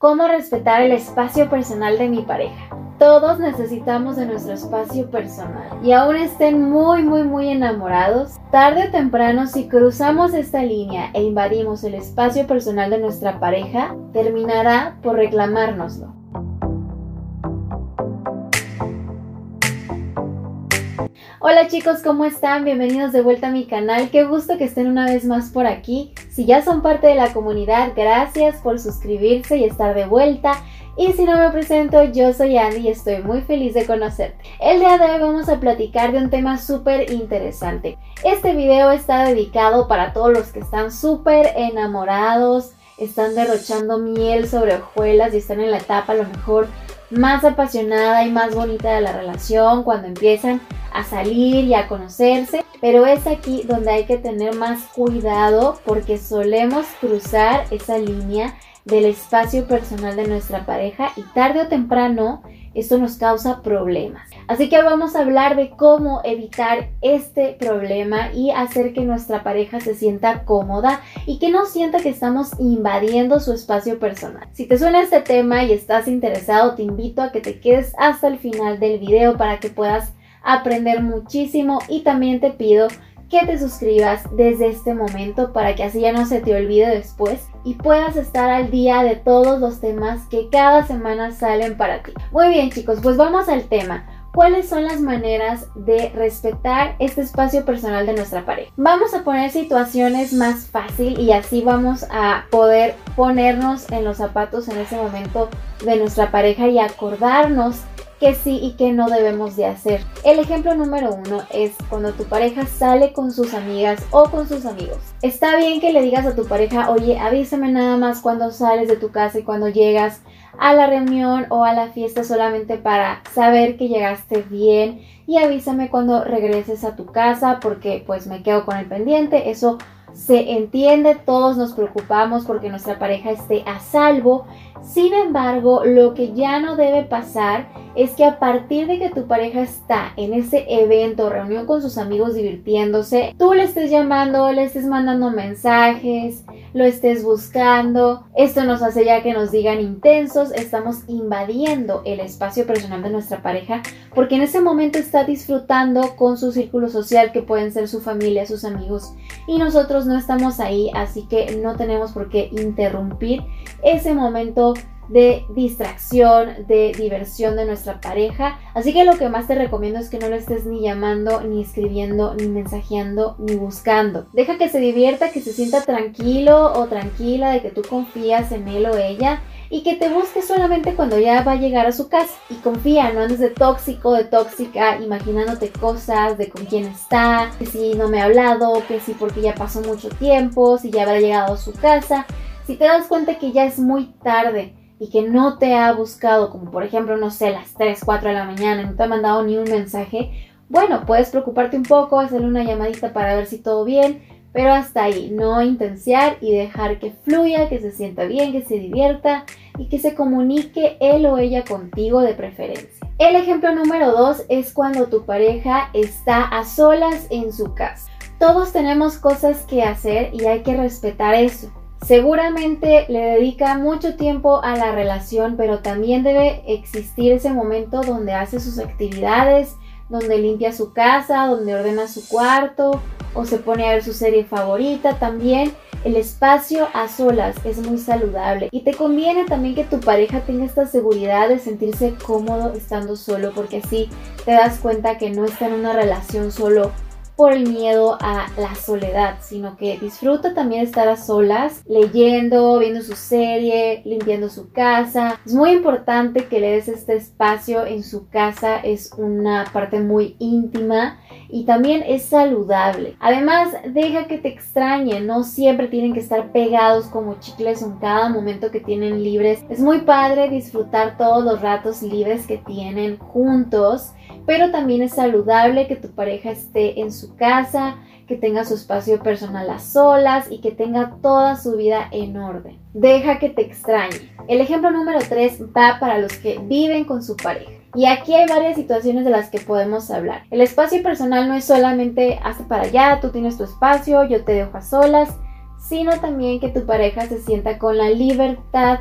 ¿Cómo respetar el espacio personal de mi pareja? Todos necesitamos de nuestro espacio personal y aún estén muy muy muy enamorados, tarde o temprano si cruzamos esta línea e invadimos el espacio personal de nuestra pareja, terminará por reclamárnoslo. Hola chicos, ¿cómo están? Bienvenidos de vuelta a mi canal. Qué gusto que estén una vez más por aquí. Si ya son parte de la comunidad, gracias por suscribirse y estar de vuelta. Y si no me presento, yo soy Andy y estoy muy feliz de conocerte. El día de hoy vamos a platicar de un tema súper interesante. Este video está dedicado para todos los que están súper enamorados, están derrochando miel sobre hojuelas y están en la etapa a lo mejor más apasionada y más bonita de la relación cuando empiezan a salir y a conocerse, pero es aquí donde hay que tener más cuidado porque solemos cruzar esa línea del espacio personal de nuestra pareja y tarde o temprano esto nos causa problemas. Así que vamos a hablar de cómo evitar este problema y hacer que nuestra pareja se sienta cómoda y que no sienta que estamos invadiendo su espacio personal. Si te suena este tema y estás interesado, te invito a que te quedes hasta el final del video para que puedas aprender muchísimo y también te pido que te suscribas desde este momento para que así ya no se te olvide después y puedas estar al día de todos los temas que cada semana salen para ti. Muy bien chicos, pues vamos al tema. ¿Cuáles son las maneras de respetar este espacio personal de nuestra pareja? Vamos a poner situaciones más fácil y así vamos a poder ponernos en los zapatos en ese momento de nuestra pareja y acordarnos que sí y que no debemos de hacer. El ejemplo número uno es cuando tu pareja sale con sus amigas o con sus amigos. Está bien que le digas a tu pareja, oye, avísame nada más cuando sales de tu casa y cuando llegas a la reunión o a la fiesta solamente para saber que llegaste bien y avísame cuando regreses a tu casa porque pues me quedo con el pendiente. Eso se entiende, todos nos preocupamos porque nuestra pareja esté a salvo. Sin embargo, lo que ya no debe pasar es que a partir de que tu pareja está en ese evento, reunión con sus amigos divirtiéndose, tú le estés llamando, le estés mandando mensajes, lo estés buscando. Esto nos hace ya que nos digan intensos, estamos invadiendo el espacio personal de nuestra pareja porque en ese momento está disfrutando con su círculo social que pueden ser su familia, sus amigos y nosotros no estamos ahí, así que no tenemos por qué interrumpir ese momento de distracción, de diversión de nuestra pareja. Así que lo que más te recomiendo es que no lo estés ni llamando, ni escribiendo, ni mensajeando, ni buscando. Deja que se divierta, que se sienta tranquilo o tranquila de que tú confías en él o ella y que te busque solamente cuando ya va a llegar a su casa. Y confía, no andes de tóxico, de tóxica, imaginándote cosas de con quién está, que si no me ha hablado, que si porque ya pasó mucho tiempo, si ya habrá llegado a su casa. Si te das cuenta que ya es muy tarde, y que no te ha buscado, como por ejemplo, no sé, las 3, 4 de la mañana, no te ha mandado ni un mensaje, bueno, puedes preocuparte un poco, hacerle una llamadita para ver si todo bien, pero hasta ahí, no intenciar y dejar que fluya, que se sienta bien, que se divierta y que se comunique él o ella contigo de preferencia. El ejemplo número 2 es cuando tu pareja está a solas en su casa. Todos tenemos cosas que hacer y hay que respetar eso. Seguramente le dedica mucho tiempo a la relación, pero también debe existir ese momento donde hace sus actividades, donde limpia su casa, donde ordena su cuarto o se pone a ver su serie favorita. También el espacio a solas es muy saludable y te conviene también que tu pareja tenga esta seguridad de sentirse cómodo estando solo porque así te das cuenta que no está en una relación solo por el miedo a la soledad, sino que disfruta también estar a solas, leyendo, viendo su serie, limpiando su casa. Es muy importante que le des este espacio en su casa, es una parte muy íntima y también es saludable. Además, deja que te extrañe, no siempre tienen que estar pegados como chicles en cada momento que tienen libres. Es muy padre disfrutar todos los ratos libres que tienen juntos pero también es saludable que tu pareja esté en su casa, que tenga su espacio personal a solas y que tenga toda su vida en orden. Deja que te extrañe. El ejemplo número 3 va para los que viven con su pareja. Y aquí hay varias situaciones de las que podemos hablar. El espacio personal no es solamente hazte para allá, tú tienes tu espacio, yo te dejo a solas, sino también que tu pareja se sienta con la libertad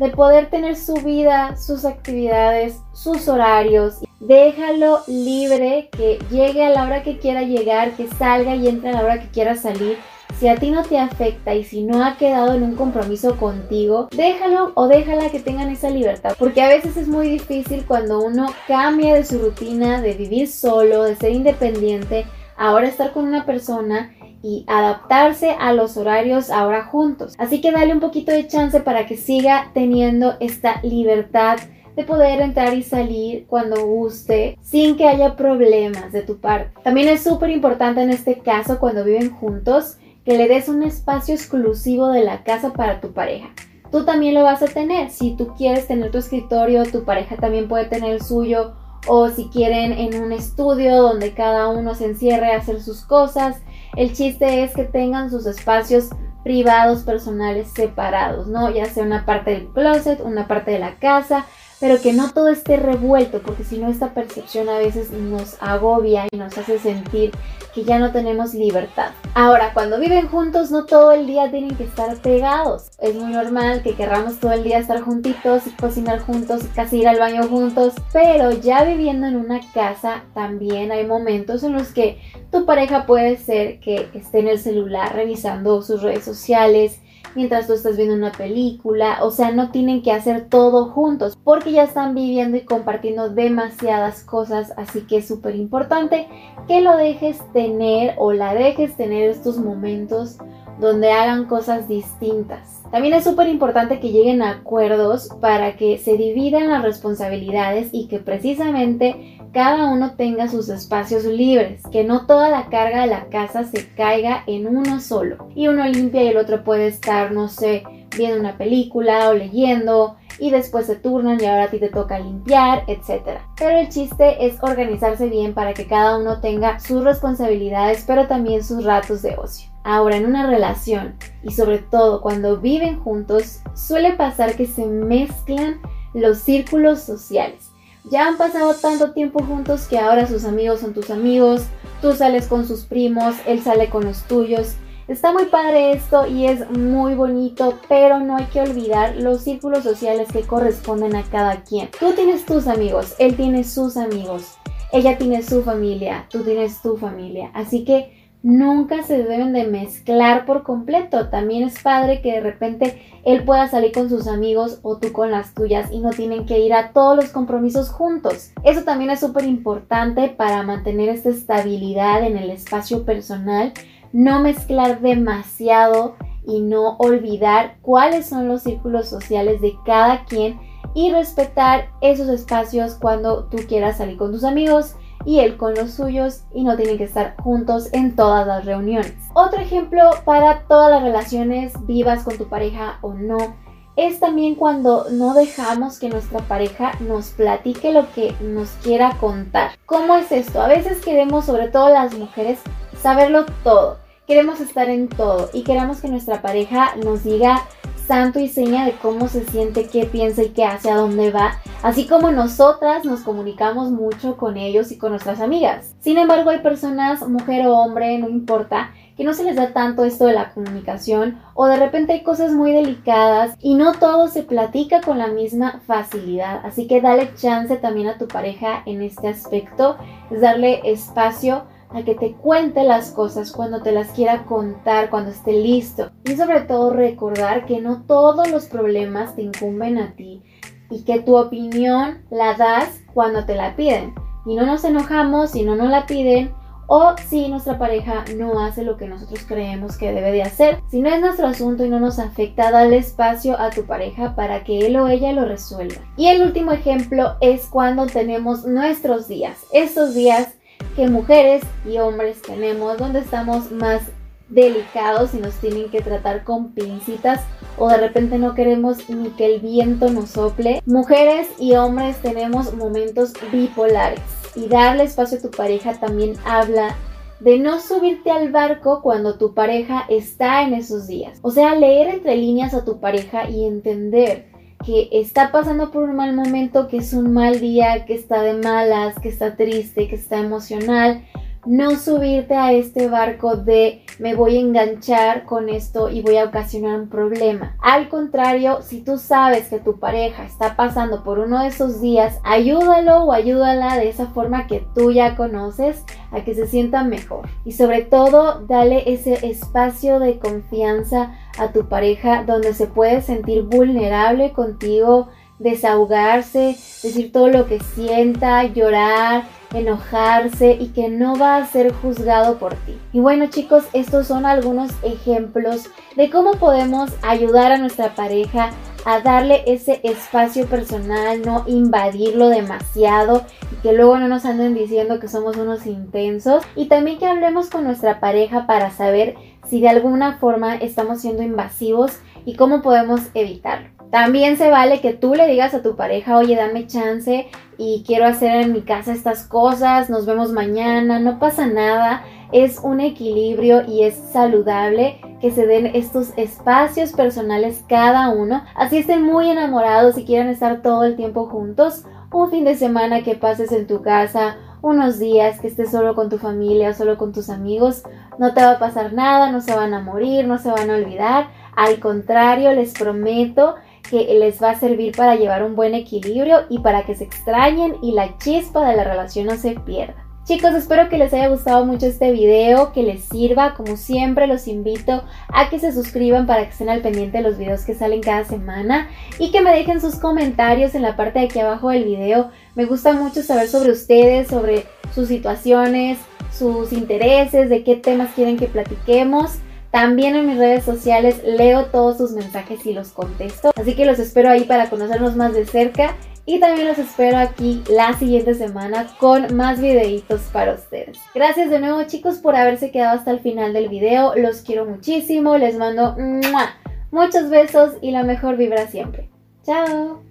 de poder tener su vida, sus actividades, sus horarios. Déjalo libre, que llegue a la hora que quiera llegar, que salga y entre a la hora que quiera salir. Si a ti no te afecta y si no ha quedado en un compromiso contigo, déjalo o déjala que tengan esa libertad. Porque a veces es muy difícil cuando uno cambia de su rutina, de vivir solo, de ser independiente, ahora estar con una persona y adaptarse a los horarios ahora juntos. Así que dale un poquito de chance para que siga teniendo esta libertad de poder entrar y salir cuando guste sin que haya problemas de tu parte. También es súper importante en este caso cuando viven juntos que le des un espacio exclusivo de la casa para tu pareja. Tú también lo vas a tener. Si tú quieres tener tu escritorio, tu pareja también puede tener el suyo. O si quieren en un estudio donde cada uno se encierre a hacer sus cosas. El chiste es que tengan sus espacios privados, personales, separados, ¿no? Ya sea una parte del closet, una parte de la casa, pero que no todo esté revuelto, porque si no esta percepción a veces nos agobia y nos hace sentir que ya no tenemos libertad. Ahora, cuando viven juntos no todo el día tienen que estar pegados. Es muy normal que querramos todo el día estar juntitos cocinar juntos, casi ir al baño juntos, pero ya viviendo en una casa también hay momentos en los que tu pareja puede ser que esté en el celular revisando sus redes sociales, mientras tú estás viendo una película, o sea, no tienen que hacer todo juntos porque ya están viviendo y compartiendo demasiadas cosas, así que es súper importante que lo dejes tener o la dejes tener estos momentos donde hagan cosas distintas. También es súper importante que lleguen a acuerdos para que se dividan las responsabilidades y que precisamente cada uno tenga sus espacios libres, que no toda la carga de la casa se caiga en uno solo y uno limpia y el otro puede estar, no sé, viendo una película o leyendo y después se turnan y ahora a ti te toca limpiar, etc. Pero el chiste es organizarse bien para que cada uno tenga sus responsabilidades, pero también sus ratos de ocio. Ahora, en una relación y sobre todo cuando viven juntos, suele pasar que se mezclan los círculos sociales. Ya han pasado tanto tiempo juntos que ahora sus amigos son tus amigos, tú sales con sus primos, él sale con los tuyos Está muy padre esto y es muy bonito, pero no hay que olvidar los círculos sociales que corresponden a cada quien. Tú tienes tus amigos, él tiene sus amigos, ella tiene su familia, tú tienes tu familia. Así que nunca se deben de mezclar por completo. También es padre que de repente él pueda salir con sus amigos o tú con las tuyas y no tienen que ir a todos los compromisos juntos. Eso también es súper importante para mantener esta estabilidad en el espacio personal no mezclar demasiado y no olvidar cuáles son los círculos sociales de cada quien y respetar esos espacios cuando tú quieras salir con tus amigos y él con los suyos y no tienen que estar juntos en todas las reuniones. Otro ejemplo para todas las relaciones vivas con tu pareja o no es también cuando no dejamos que nuestra pareja nos platique lo que nos quiera contar. ¿Cómo es esto? A veces queremos, sobre todo las mujeres, saberlo todo. Queremos estar en todo y queremos que nuestra pareja nos diga santo y seña de cómo se siente, qué piensa y qué hace, a dónde va, así como nosotras nos comunicamos mucho con ellos y con nuestras amigas. Sin embargo, hay personas, mujer o hombre, no importa, que no se les da tanto esto de la comunicación o de repente hay cosas muy delicadas y no todo se platica con la misma facilidad. Así que dale chance también a tu pareja en este aspecto, es darle espacio a que te cuente las cosas cuando te las quiera contar, cuando esté listo. Y sobre todo recordar que no todos los problemas te incumben a ti y que tu opinión la das cuando te la piden. Y no nos enojamos si no nos la piden o si nuestra pareja no hace lo que nosotros creemos que debe de hacer. Si no es nuestro asunto y no nos afecta, dale espacio a tu pareja para que él o ella lo resuelva. Y el último ejemplo es cuando tenemos nuestros días. Estos días que mujeres y hombres tenemos donde estamos más delicados y nos tienen que tratar con pincitas o de repente no queremos ni que el viento nos sople. Mujeres y hombres tenemos momentos bipolares y darle espacio a tu pareja también habla de no subirte al barco cuando tu pareja está en esos días. O sea, leer entre líneas a tu pareja y entender que está pasando por un mal momento, que es un mal día, que está de malas, que está triste, que está emocional. No subirte a este barco de me voy a enganchar con esto y voy a ocasionar un problema. Al contrario, si tú sabes que tu pareja está pasando por uno de esos días, ayúdalo o ayúdala de esa forma que tú ya conoces a que se sienta mejor. Y sobre todo, dale ese espacio de confianza a tu pareja donde se puede sentir vulnerable contigo, desahogarse, decir todo lo que sienta, llorar, enojarse y que no va a ser juzgado por ti. Y bueno chicos, estos son algunos ejemplos de cómo podemos ayudar a nuestra pareja a darle ese espacio personal, no invadirlo demasiado y que luego no nos anden diciendo que somos unos intensos. Y también que hablemos con nuestra pareja para saber si de alguna forma estamos siendo invasivos y cómo podemos evitarlo. También se vale que tú le digas a tu pareja, oye, dame chance y quiero hacer en mi casa estas cosas, nos vemos mañana, no pasa nada, es un equilibrio y es saludable que se den estos espacios personales cada uno, así estén muy enamorados y quieran estar todo el tiempo juntos, un fin de semana que pases en tu casa, unos días que estés solo con tu familia, solo con tus amigos, no te va a pasar nada, no se van a morir, no se van a olvidar, al contrario, les prometo que les va a servir para llevar un buen equilibrio y para que se extrañen y la chispa de la relación no se pierda. Chicos, espero que les haya gustado mucho este video, que les sirva. Como siempre, los invito a que se suscriban para que estén al pendiente de los videos que salen cada semana y que me dejen sus comentarios en la parte de aquí abajo del video. Me gusta mucho saber sobre ustedes, sobre sus situaciones, sus intereses, de qué temas quieren que platiquemos. También en mis redes sociales leo todos sus mensajes y los contesto. Así que los espero ahí para conocernos más de cerca. Y también los espero aquí la siguiente semana con más videitos para ustedes. Gracias de nuevo chicos por haberse quedado hasta el final del video. Los quiero muchísimo. Les mando muchos besos y la mejor vibra siempre. Chao.